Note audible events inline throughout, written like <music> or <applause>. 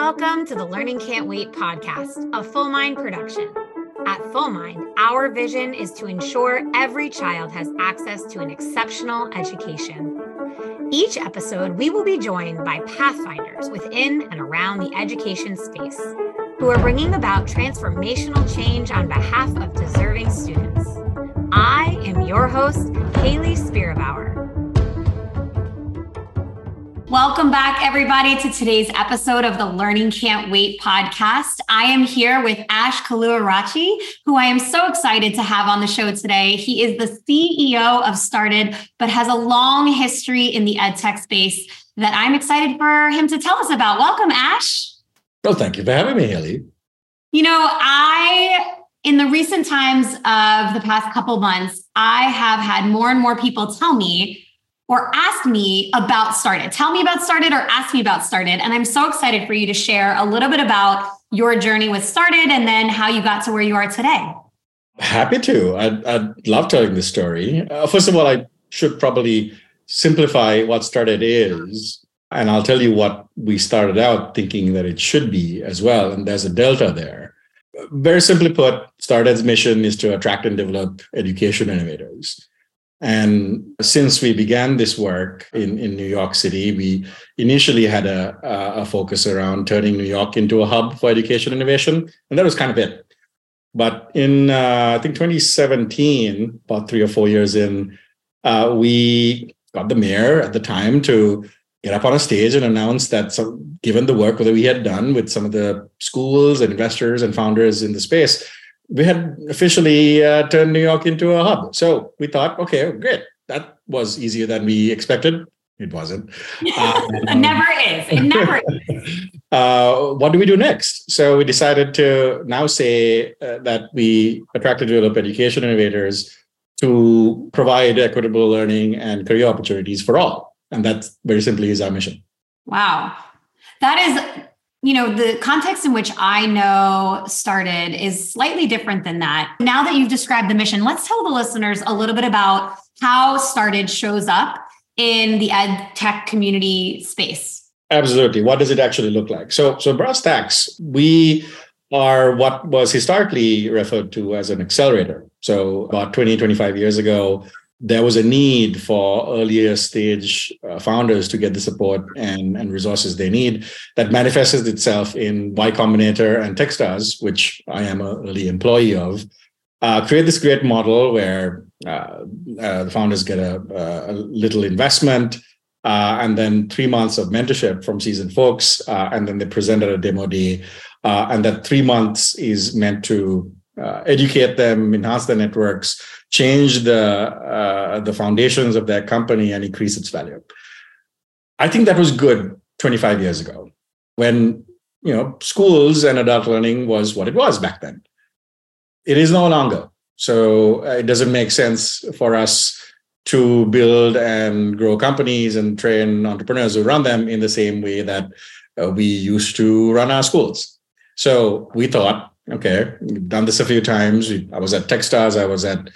Welcome to the Learning Can't Wait podcast, a Fullmind production. At Fullmind, our vision is to ensure every child has access to an exceptional education. Each episode, we will be joined by pathfinders within and around the education space who are bringing about transformational change on behalf of deserving students. I am your host, Hayley Spira-Bauer. Welcome back, everybody, to today's episode of the Learning Can't Wait podcast. I am here with Ash Kaluarachchi, who I am so excited to have on the show today. He is the CEO of Started, but has a long history in the edtech space that I'm excited for him to tell us about. Welcome, Ash. Well, thank you for having me, Hayley. You know, I in the recent times of the past couple months, I have had more and more people tell me or ask me about Started. Tell me about Started or ask me about Started. And I'm so excited for you to share a little bit about your journey with Started and then how you got to where you are today. Happy to. I'd, I'd love telling this story. Uh, first of all, I should probably simplify what Started is. And I'll tell you what we started out thinking that it should be as well. And there's a delta there. Very simply put, Started's mission is to attract and develop education innovators. And since we began this work in, in New York City, we initially had a, a focus around turning New York into a hub for education innovation. And that was kind of it. But in, uh, I think, 2017, about three or four years in, uh, we got the mayor at the time to get up on a stage and announce that some, given the work that we had done with some of the schools and investors and founders in the space, we had officially uh, turned New York into a hub. So we thought, okay, great. That was easier than we expected. It wasn't. Um, <laughs> it never is. It never is. <laughs> Uh, what do we do next? So we decided to now say uh, that we attracted develop education innovators to provide equitable learning and career opportunities for all. And that very simply is our mission. Wow. That is you know, the context in which I know started is slightly different than that. Now that you've described the mission, let's tell the listeners a little bit about how started shows up in the ed tech community space. Absolutely. What does it actually look like? So, so brass tacks, we are what was historically referred to as an accelerator. So, about 20, 25 years ago, there was a need for earlier stage uh, founders to get the support and, and resources they need that manifested itself in Y Combinator and Techstars, which I am an early employee of. Uh, create this great model where uh, uh the founders get a, a little investment uh, and then three months of mentorship from seasoned folks, uh, and then they present at a demo day. and that three months is meant to educate them, enhance their networks, change the uh, the foundations of their company and increase its value. I think that was good 25 years ago when you know schools and adult learning was what it was back then. It is no longer. So uh, it doesn't make sense for us to build and grow companies and train entrepreneurs who run them in the same way that uh, we used to run our schools. So we thought, okay, we've done this a few times. I was at Techstars, I was at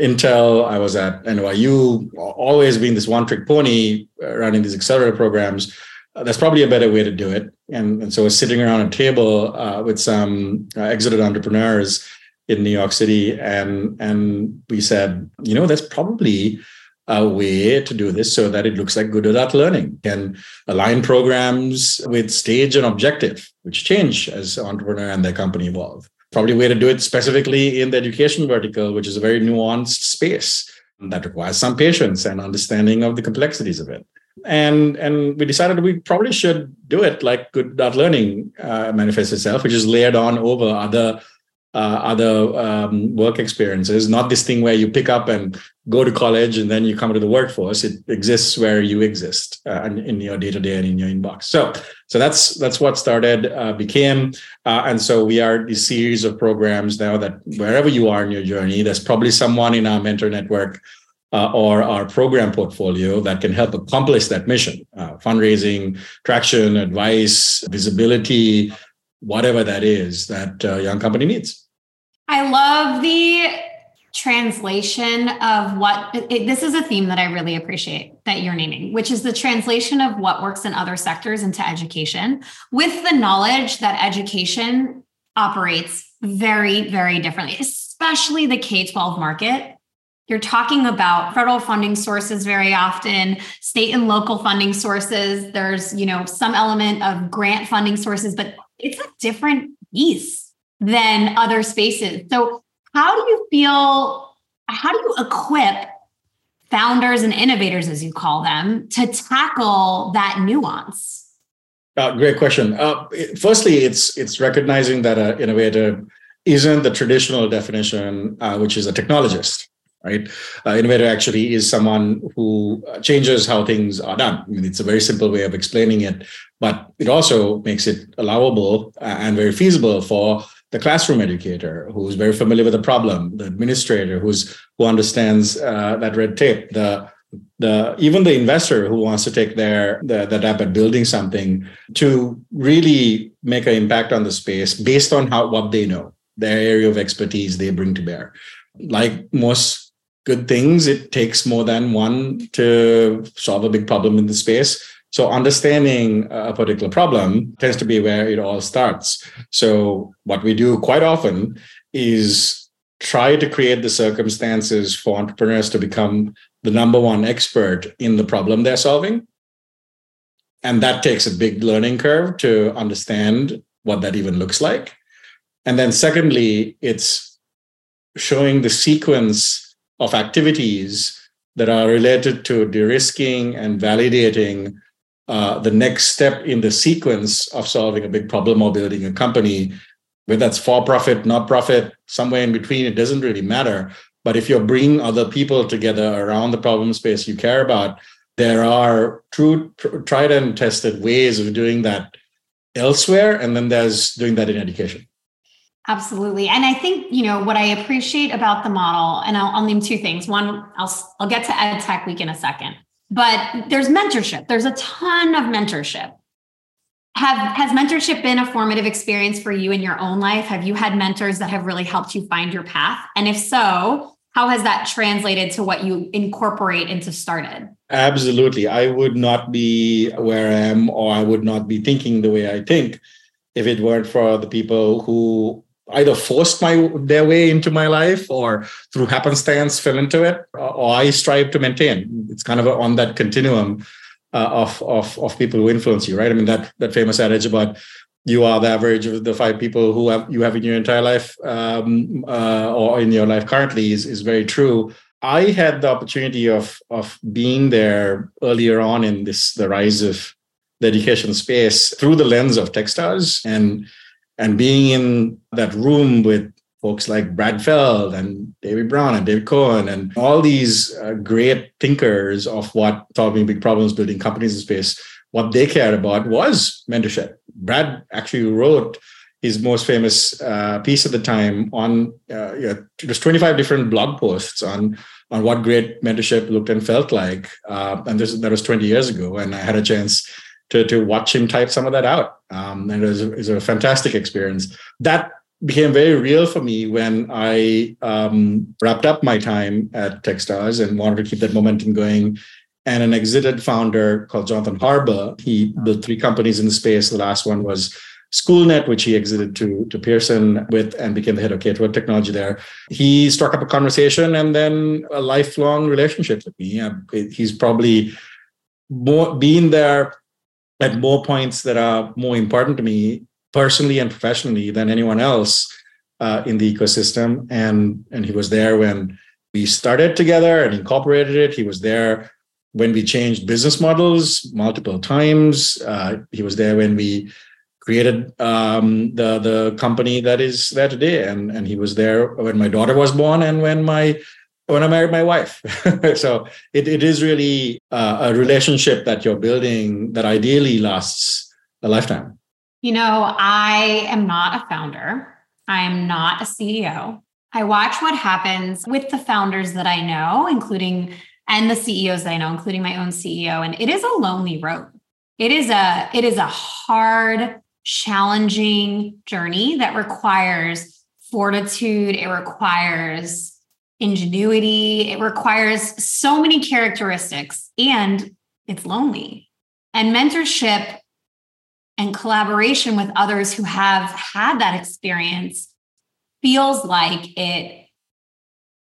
Intel, I was at NYU, always being this one trick pony uh, running these accelerator programs. Uh, that's probably a better way to do it. And, and so I was sitting around a table uh, with some uh, exited entrepreneurs in New York City, and and we said, you know, there's probably a way to do this so that it looks like good adult learning can align programs with stage and objective, which change as entrepreneur and their company evolve probably a way to do it specifically in the education vertical, which is a very nuanced space that requires some patience and understanding of the complexities of it. And and we decided we probably should do it like good dot learning uh, manifests itself, which is layered on over other uh, other um, work experiences, not this thing where you pick up and go to college and then you come to the workforce. It exists where you exist uh, in your day to day and in your inbox. So, so that's that's what started uh, became, uh, and so we are this series of programs now that wherever you are in your journey, there's probably someone in our mentor network. Uh, or our program portfolio that can help accomplish that mission uh, fundraising traction advice visibility whatever that is that young company needs I love the translation of what it, this is a theme that I really appreciate that you're naming, which is the translation of what works in other sectors into education with the knowledge that education operates very, very differently, especially the K 12 market. You're talking about federal funding sources very often, state and local funding sources. There's, you know, some element of grant funding sources, but it's a different piece than other spaces. So how do you feel? How do you equip founders and innovators, as you call them, to tackle that nuance? Uh, great question. Uh, firstly, it's it's recognizing that an innovator isn't the traditional definition, uh, which is a technologist, right? Innovator actually is someone who changes how things are done. I mean, it's a very simple way of explaining it, but it also makes it allowable uh, and very feasible for the classroom educator who's very familiar with the problem, the administrator who's who understands uh, that red tape, the the even the investor who wants to take their the, the at building something to really make an impact on the space based on how what they know, their area of expertise they bring to bear. Like most good things, it takes more than one to solve a big problem in the space so understanding a particular problem tends to be where it all starts. So what we do quite often is try to create the circumstances for entrepreneurs to become the number one expert in the problem they're solving. And that takes a big learning curve to understand what that even looks like. And then, secondly, it's showing the sequence of activities that are related to de risking and validating uh, the next step in the sequence of solving a big problem or building a company, whether that's for profit, not profit, somewhere in between, it doesn't really matter. But if you're bringing other people together around the problem space you care about, there are true, tried and tested ways of doing that elsewhere. And then there's doing that in education. Absolutely. And I think, you know, what I appreciate about the model, and I'll, I'll name two things. One, I'll, I'll get to Ed Tech Week in a second but there's mentorship. There's a ton of mentorship. Have has mentorship been a formative experience for you in your own life? Have you had mentors that have really helped you find your path? And if so, how has that translated to what you incorporate into started? Absolutely. I would not be where I am or I would not be thinking the way I think if it weren't for the people who either forced my their way into my life or through happenstance fell into it or i strive to maintain. It's kind of on that continuum uh, of, of of people who influence you right? I mean that that famous adage about you are the average of the five people who have you have in your entire life um, uh, or in your life currently is, is very true. I had the opportunity of of being there earlier on in this the rise of the education space through the lens of Techstars and and being in that room with folks like Brad Feld and David Brown and David Cohen and all these uh, great thinkers of what solving big problems, building companies in space, what they cared about was mentorship. Brad actually wrote his most famous uh, piece at the time on uh, yeah, just 25 different blog posts on on what great mentorship looked and felt like. Uh, and this that was 20 years ago, and I had a chance to, to watch him type some of that out. Um, and it was, it was, a fantastic experience. That became very real for me when I um, wrapped up my time at Techstars and wanted to keep that momentum going. And an exited founder called Jonathan Harber, he built three companies in the space. The last one was SchoolNet, which he exited to, to Pearson with and became the head of K-12 technology there. He struck up a conversation and then a lifelong relationship with me. He's probably more been there at more points that are more important to me personally and professionally than anyone else uh, in the ecosystem. And and he was there when we started together and incorporated it. He was there when we changed business models multiple times. Uh, he was there when we created um, the the company that is there today, and and he was there when my daughter was born and when my when I married my wife. <laughs> so it, it is really uh, a relationship that you're building that ideally lasts a lifetime. You know, I am not a founder, I am not a CEO. I watch what happens with the founders that I know, including and the CEOs that I know, including my own CEO. And it is a lonely road. It is a it is a hard, challenging journey that requires fortitude. It requires ingenuity. It requires so many characteristics and it's lonely. And mentorship and collaboration with others who have had that experience feels like it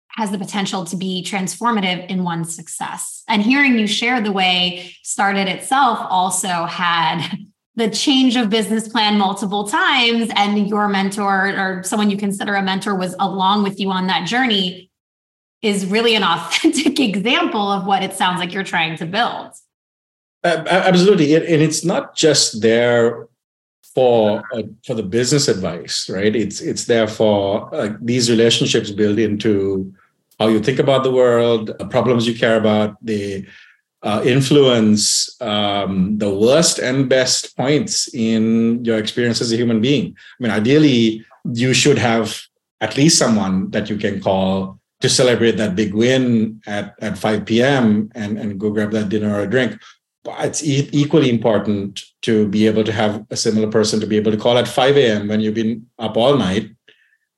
has the potential to be transformative in one's success. And hearing you share the way Started itself also had <laughs> the change of business plan multiple times and your mentor or someone you consider a mentor was along with you on that journey is really an <laughs> authentic example of what it sounds like you're trying to build. Uh, absolutely, and it's not just there for uh, for the business advice, right? It's it's there for uh, these relationships build into how you think about the world, problems you care about, the uh, influence um, the worst and best points in your experience as a human being. I mean, ideally, you should have at least someone that you can call to celebrate that big win at, at 5 p.m. and, and go grab that dinner or a drink. But it's e- equally important to be able to have a similar person to be able to call at 5 a.m. when you've been up all night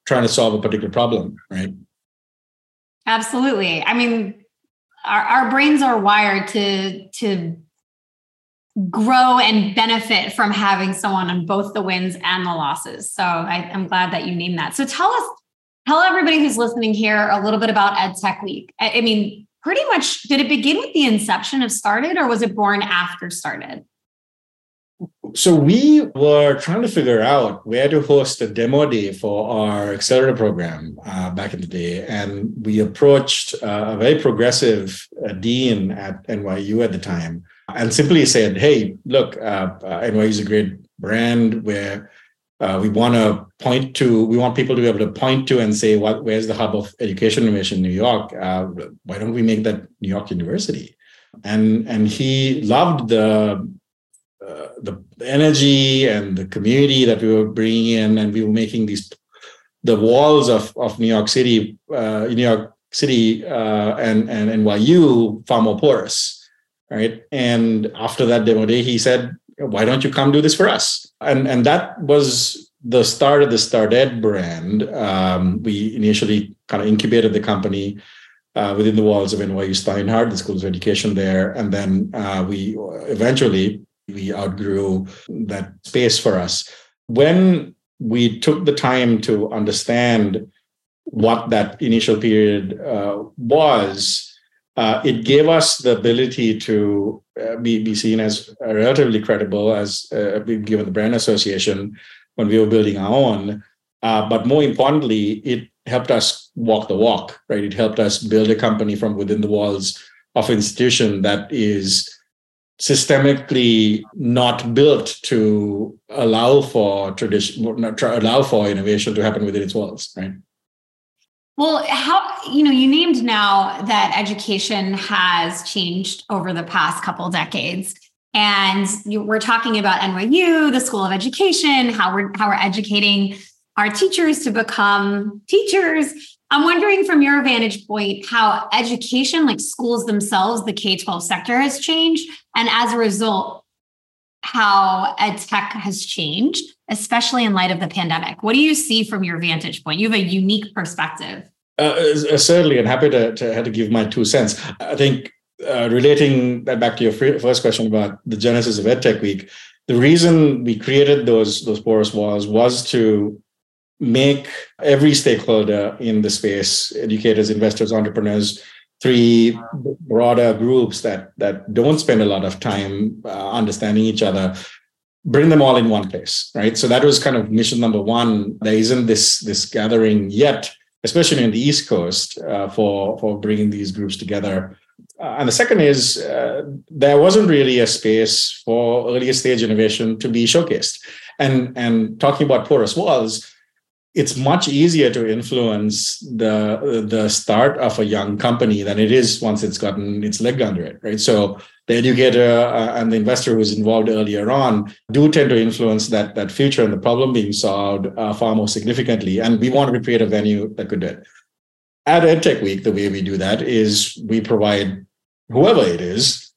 trying to solve a particular problem, right? Absolutely. I mean, our, our brains are wired to to grow and benefit from having someone on both the wins and the losses. So I, am glad that you named that. So tell us, tell everybody who's listening here a little bit about EdTech Week. I, mean, pretty much, did it begin with the inception of Started, or was it born after Started? So we were trying to figure out where to host a demo day for our accelerator program uh, back in the day, and we approached uh, a very progressive uh, dean at NYU at the time, and simply said, "Hey, look, uh, uh, NYU is a great brand where." Uh, we want to point to we want people to be able to point to and say what where's the hub of education innovation in new york why don't we make that new york university and and he loved the uh, the energy and the community that we were bringing in, and we were making these the walls of of New York City, uh, New York City, uh, and and NYU far more porous, right? And after that demo day, he said, "Why don't you come do this for us?" And and that was the start of the Started brand. Um, we initially kind of incubated the company. Uh, within the walls of NYU Steinhardt, the School of Education there. And then uh, we eventually we outgrew that space for us. When we took the time to understand what that initial period uh, was, uh, it gave us the ability to be, be seen as relatively credible as uh, given the brand association when we were building our own. Uh, but more importantly, it helped us walk the walk, right? It helped us build a company from within the walls of institution that is systemically not built to allow for tradition, allow for innovation to happen within its walls, right? Well, how you know you named now that education has changed over the past couple decades, and you, we're talking about NYU, the School of Education, how we're how we're educating our teachers to become teachers I'm wondering from your vantage point how education, like schools themselves, the K 12 sector has changed. And as a result, how ed tech has changed, especially in light of the pandemic. What do you see from your vantage point? You have a unique perspective. Uh, uh certainly, and happy to, to, to give my two cents. I think uh, relating that back to your first question about the genesis of EdTech Week, the reason we created those those porous walls was to make every stakeholder in the space educators investors entrepreneurs three broader groups that that don't spend a lot of time uh, understanding each other bring them all in one place right? So that was kind of mission number one. There isn't this this gathering yet especially in the east coast uh, for for bringing these groups together. Uh, and the second is uh, there wasn't really a space for earlier stage innovation to be showcased. And and talking about porous walls it's much easier to influence the the start of a young company than it is once it's gotten its leg under it right? So the educator uh, and the investor who's involved earlier on do tend to influence that that future and the problem being solved uh, far more significantly. And we want to create a venue that could do it. At edtech week the way we do that is we provide whoever it is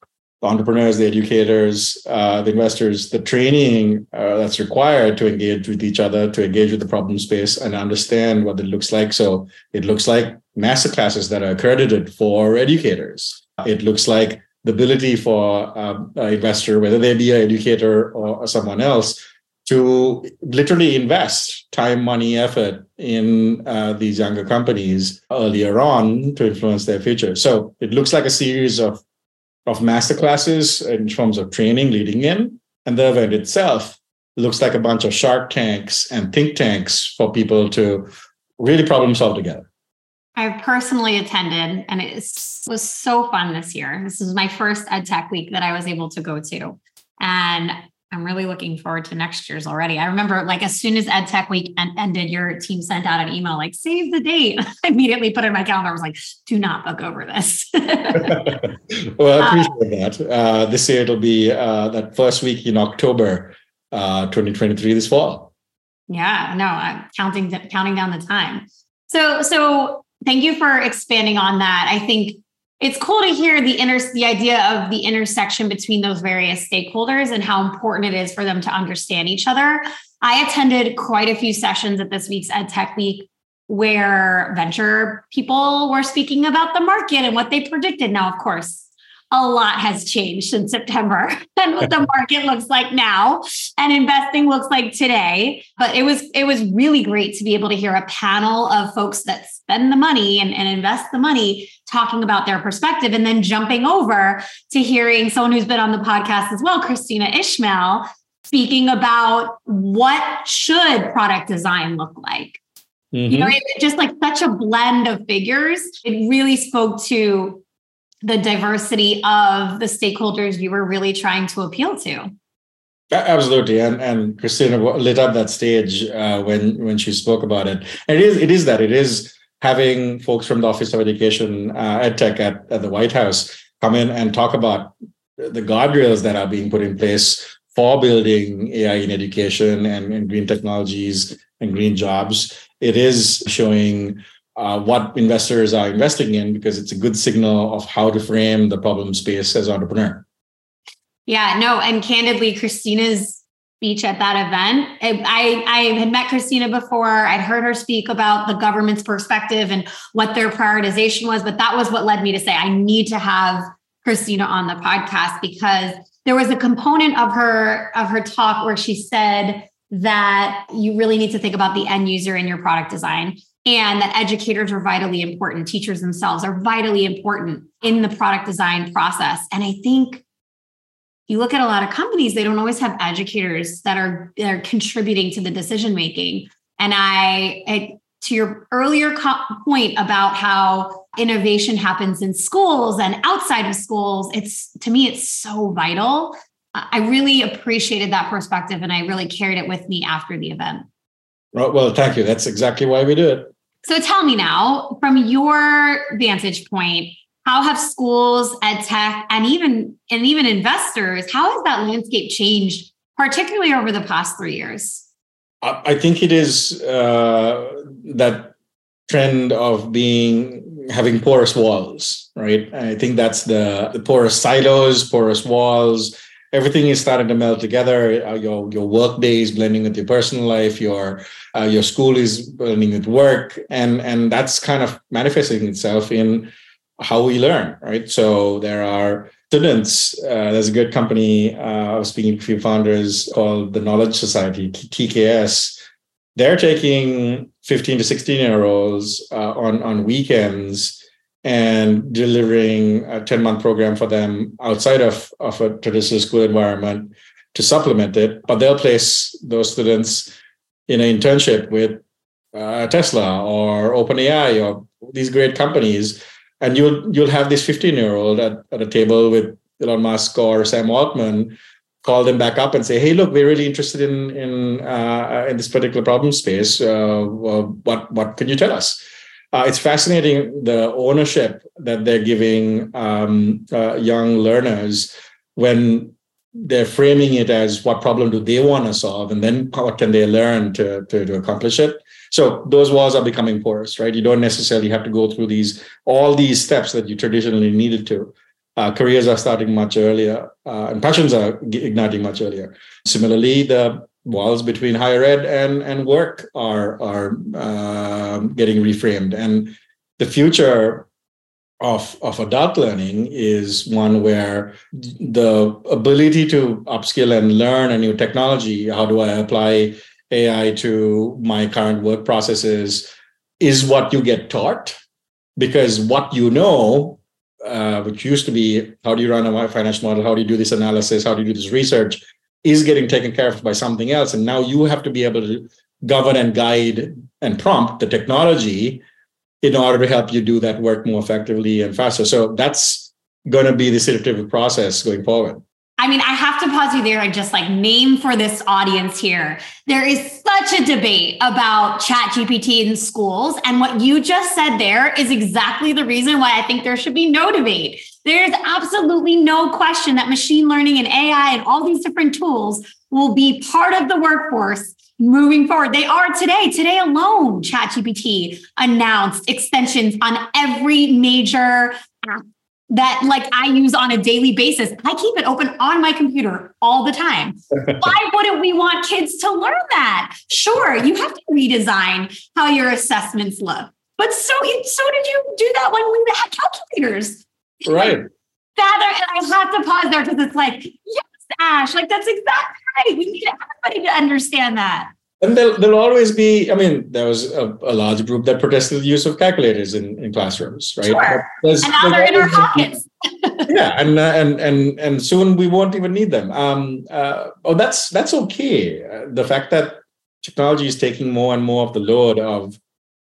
the entrepreneurs, the educators, uh, the investors, the training uh, that's required to engage with each other, to engage with the problem space and understand what it looks like. So it looks like master classes that are accredited for educators. It looks like the ability for um, an investor, whether they be an educator or, or someone else, to literally invest time, money, effort in uh, these younger companies earlier on to influence their future. So it looks like a series of of master classes in terms of training leading in, and the event itself looks like a bunch of shark tanks and think tanks for people to really problem solve together. I personally attended, and it was so fun this year. This was my first Ed Tech week that I was able to go to, and I'm really looking forward to next year's already. I remember like as soon as Ed Tech Week ended, your team sent out an email like save the date. <laughs> I immediately put it in my calendar. I was like, do not book over this. <laughs> well, I appreciate uh, that. Uh, this year it'll be uh, that first week in October, uh, 2023, this fall. Yeah, no, I'm counting counting down the time. So so thank you for expanding on that. I think it's cool to hear the inter the idea of the intersection between those various stakeholders and how important it is for them to understand each other. I attended quite a few sessions at this week's Ed Tech Week where venture people were speaking about the market and what they predicted. Now, of course, a lot has changed since September <laughs> and what the market looks like now and investing looks like today. But it was it was really great to be able to hear a panel of folks that spend the money and, and invest the money talking about their perspective and then jumping over to hearing someone who's been on the podcast as well, Kristina Ishmael, speaking about what should product design look like. Mm-hmm. You know, it's just like such a blend of figures. It really spoke to the diversity of the stakeholders you were really trying to appeal to. Absolutely, and and Kristina lit up that stage uh, when when she spoke about it. And it is it is that it is having folks from the Office of Education uh, EdTech at, at the White House come in and talk about the guardrails that are being put in place for building AI in education and, and green technologies and green jobs. It is showing uh, what investors are investing in because it's a good signal of how to frame the problem space as entrepreneur. Yeah, no, and candidly, Kristina's speech at that event, I, I had met Kristina before. I'd heard her speak about the government's perspective and what their prioritization was, but that was what led me to say I need to have Kristina on the podcast because there was a component of her of her talk where she said that you really need to think about the end user in your product design and that educators are vitally important teachers themselves are vitally important in the product design process and i think you look at a lot of companies they don't always have educators that are, that are contributing to the decision making and i, I to your earlier co- point about how innovation happens in schools and outside of schools it's to me it's so vital i really appreciated that perspective and i really carried it with me after the event well, thank you. That's exactly why we do it. So tell me now, from your vantage point, how have schools, ed tech, and even and even investors, how has that landscape changed, particularly over the past three years? I think it is uh, that trend of being having porous walls, right? I think that's the, the porous silos, porous walls, everything is starting to meld together. Uh, your your work day is blending with your personal life. Your uh, your school is blending with work, and and that's kind of manifesting itself in how we learn, right? So there are students. Uh, there's a good company. Uh, I was speaking to a few founders called the Knowledge Society (TKS). They're taking 15 to 16 year olds uh, on on weekends and delivering a 10 month program for them outside of, of a traditional school environment to supplement it. But they'll place those students in an internship with uh, Tesla or OpenAI or these great companies. And you'll you'll have this 15 year old at, at a table with Elon Musk or Sam Altman call them back up and say, "Hey, look, we're really interested in in uh, in this particular problem space. Uh, what what can you tell us?" Uh, it's fascinating the ownership that they're giving um, uh, young learners when they're framing it as what problem do they want to solve and then what can they learn to, to, to accomplish it. So those walls are becoming porous right? You don't necessarily have to go through these all these steps that you traditionally needed to. Uh, careers are starting much earlier uh, and passions are igniting much earlier. Similarly the walls between higher ed and and work are are uh, getting reframed. And the future of, of adult learning is one where the ability to upskill and learn a new technology, how do I apply AI to my current work processes, is what you get taught. Because what you know, uh, which used to be how do you run a financial model, how do you do this analysis, how do you do this research, is getting taken care of by something else. And now you have to be able to govern and guide and prompt the technology in order to help you do that work more effectively and faster. So that's going to be the iterative process going forward. I mean, I have to pause you there and just like name for this audience here. There is such a debate about ChatGPT in schools. And what you just said there is exactly the reason why I think there should be no debate. There's absolutely no question that machine learning and AI and all these different tools will be part of the workforce moving forward. They are today. Today alone, ChatGPT announced extensions on every major app that like I use on a daily basis. I keep it open on my computer all the time. <laughs> Why wouldn't we want kids to learn that? Sure, you have to redesign how your assessments look. But so so did you do that when we had calculators. Right. That I have to pause there because it's like, yes, Ash, like that's exactly right. We need everybody to understand that. And there'll, there'll always be, I mean, there was a, a, large group that protested the use of calculators in, in classrooms, right? Sure. and now they're in our pockets. <laughs> yeah, and, uh, and and and soon we won't even need them. Um, uh, oh, that's that's okay. Uh, the fact that technology is taking more and more of the load of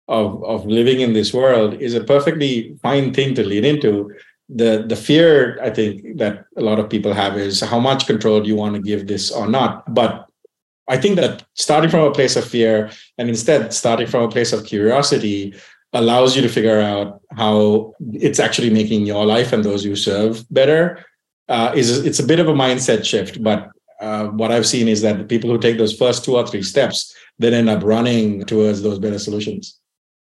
of of living in this world is a perfectly fine thing to lean into. The the fear I think that a lot of people have is how much control do you want to give this or not. But I think that starting from a place of fear and instead starting from a place of curiosity allows you to figure out how it's actually making your life and those you serve better. Uh, is it's a bit of a mindset shift, but uh, what I've seen is that the people who take those first two or three steps then end up running towards those better solutions.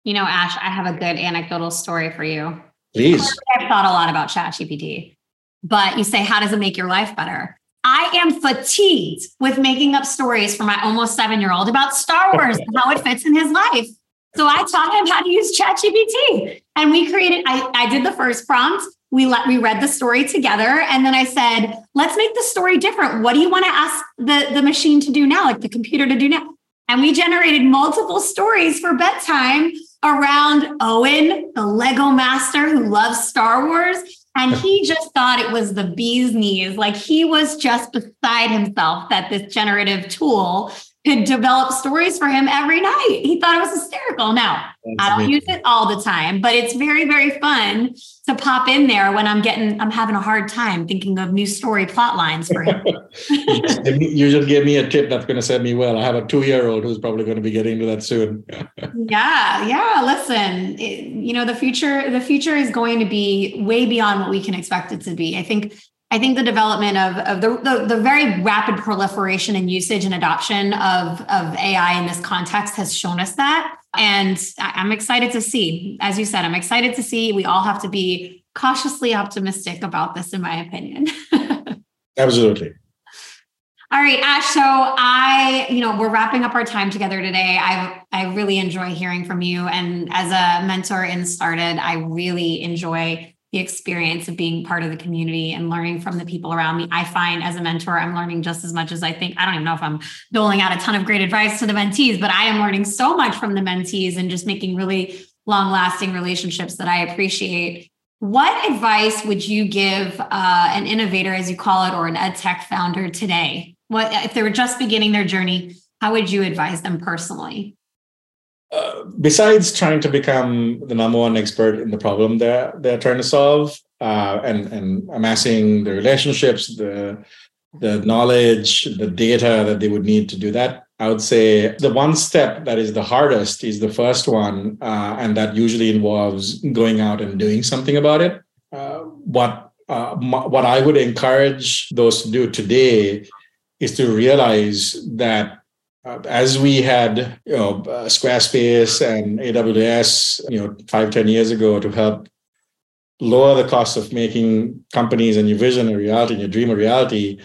You know, Ash, I have a good anecdotal story for you. Please. I've thought a lot about ChatGPT, but you say, how does it make your life better? I am fatigued with making up stories for my almost seven year old about Star <laughs> Wars and how it fits in his life. So I taught him how to use ChatGPT. And we created, I, I did the first prompt. We let we read the story together. And then I said, let's make the story different. What do you want to ask the, the machine to do now, like the computer to do now? And we generated multiple stories for bedtime around Owen, the Lego master who loves Star Wars, and he just thought it was the bee's knees. Like he was just beside himself that this generative tool could develop stories for him every night. He thought it was hysterical. Now, That's I don't amazing. use it all the time, but it's very, very fun to pop in there when I'm getting, I'm having a hard time thinking of new story plot lines for him. <laughs> <laughs> you just give me a tip that's going to set me well. I have a two year old who's probably going to be getting into that soon. <laughs> yeah. Yeah. Listen, it, you know, the future, the future is going to be way beyond what we can expect it to be. I think I think the development of, of the, the, the, very rapid proliferation and usage and adoption of, of AI in this context has shown us that. And I'm excited to see, as you said, I'm excited to see. We all have to be cautiously optimistic about this, in my opinion. <laughs> Absolutely. All right, Ash. So I, you know, we're wrapping up our time together today. I I really enjoy hearing from you. And as a mentor in Started, I really enjoy the experience of being part of the community and learning from the people around me. I find as a mentor, I'm learning just as much as I think. I don't even know if I'm doling out a ton of great advice to the mentees, but I am learning so much from the mentees and just making really long lasting relationships that I appreciate. What advice would you give uh, an innovator, as you call it, or an ed tech founder today? What if they were just beginning their journey? How would you advise them personally? Uh, besides trying to become the number one expert in the problem they're they're trying to solve uh, and and amassing the relationships, the the knowledge, the data that they would need to do that, I would say the one step that is the hardest is the first one, uh, and that usually involves going out and doing something about it. Uh, what uh, what I would encourage those to do today is to realize that as we had, you know, uh, Squarespace and AWS, you know, five ten years ago to help lower the cost of making companies and your vision a reality and your dream a reality.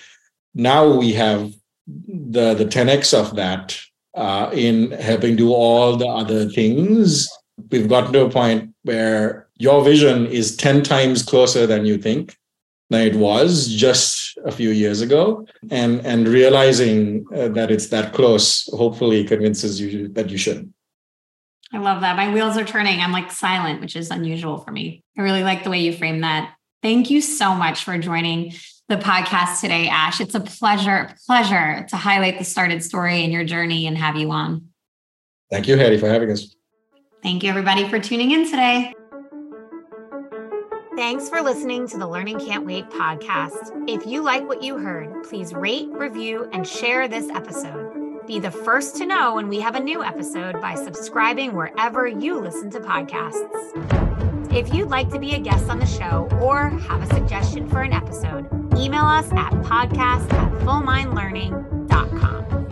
Now we have the the 10x of that uh, in helping do all the other things we've gotten to a point where your vision is 10 times closer than you think than it was just a few years ago and and realizing uh, that it's that close hopefully convinces you that you should i love that. My wheels are turning. I'm like silent which is unusual for me. I really like the way you frame that. Thank you so much for joining the podcast today ash. It's a pleasure pleasure to highlight the started story and your journey and have you on. Thank you hattie for having us. Thank you everybody for tuning in today Thanks for listening to the Learning Can't Wait podcast. If you like what you heard, please rate, review, and share this episode. Be the first to know when we have a new episode by subscribing wherever you listen to podcasts. If you'd like to be a guest on the show or have a suggestion for an episode, email us at podcast at fullmindlearning.com.